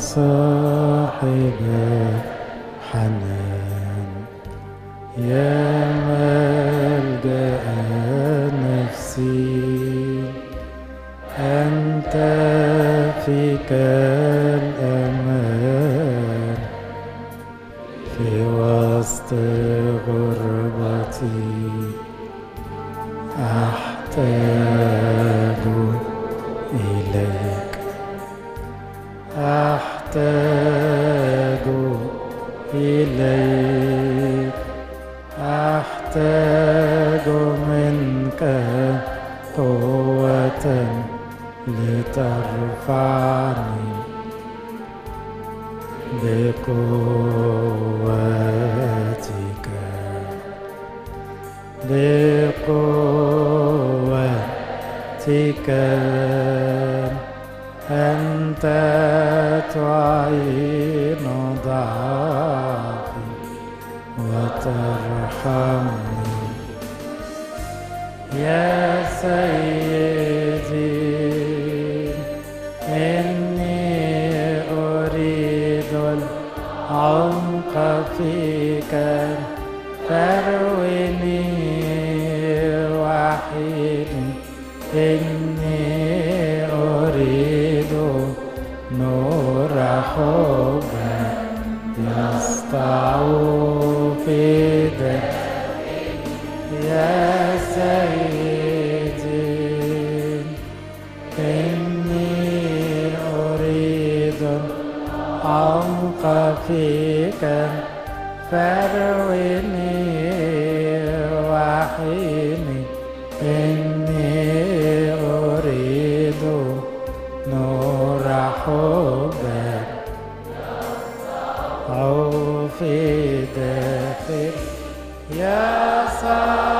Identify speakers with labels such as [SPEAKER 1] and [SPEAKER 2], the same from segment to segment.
[SPEAKER 1] صاحب الحنان يا ملجأ نفسي أنت فيك الأمان. في وسط غربتي أحتاج إليك. إليك. أحتاج منك قوة لترفعني بقوتك. بقوتك. أنت تعين ضعفي. وترحمني. يا سيدي إني أريد العمق فيك. يا سيدي إني أريد عمق فيك. فارويني وحيني إني أريد نور حبك. أو في داخل يا صاحب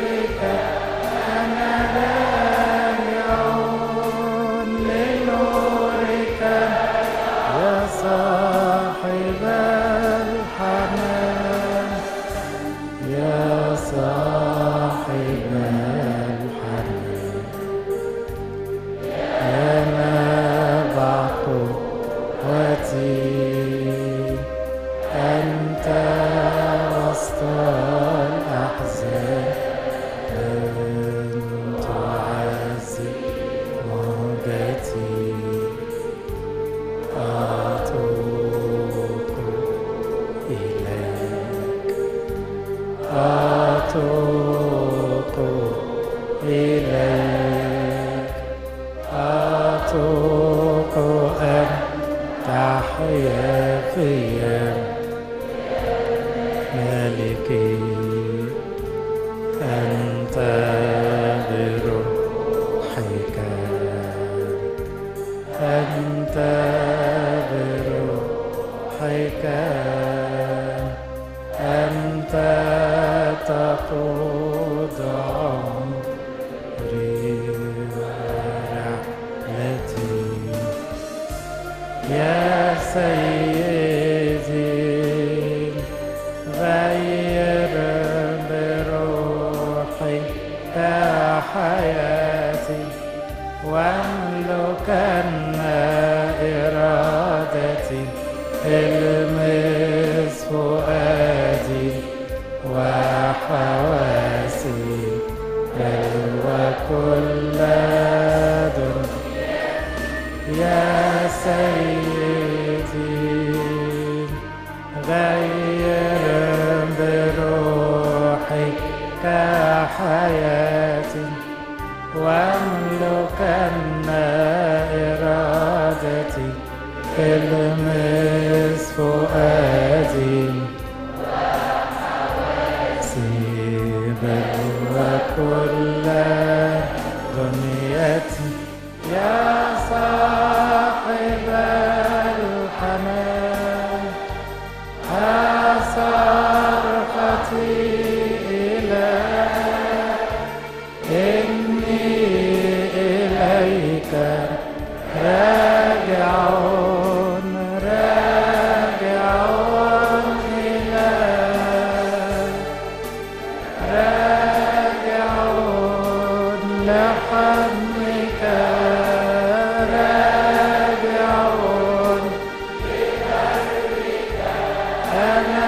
[SPEAKER 1] حياتي واملكن إرادتي المس كل ضر يا سيدي غير بروحك حياتي واملكن إرادتي في كلمتي that And